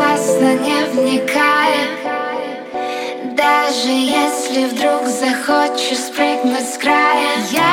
Полностью согласна, не вникая. Даже если вдруг захочешь спрыгнуть с края Я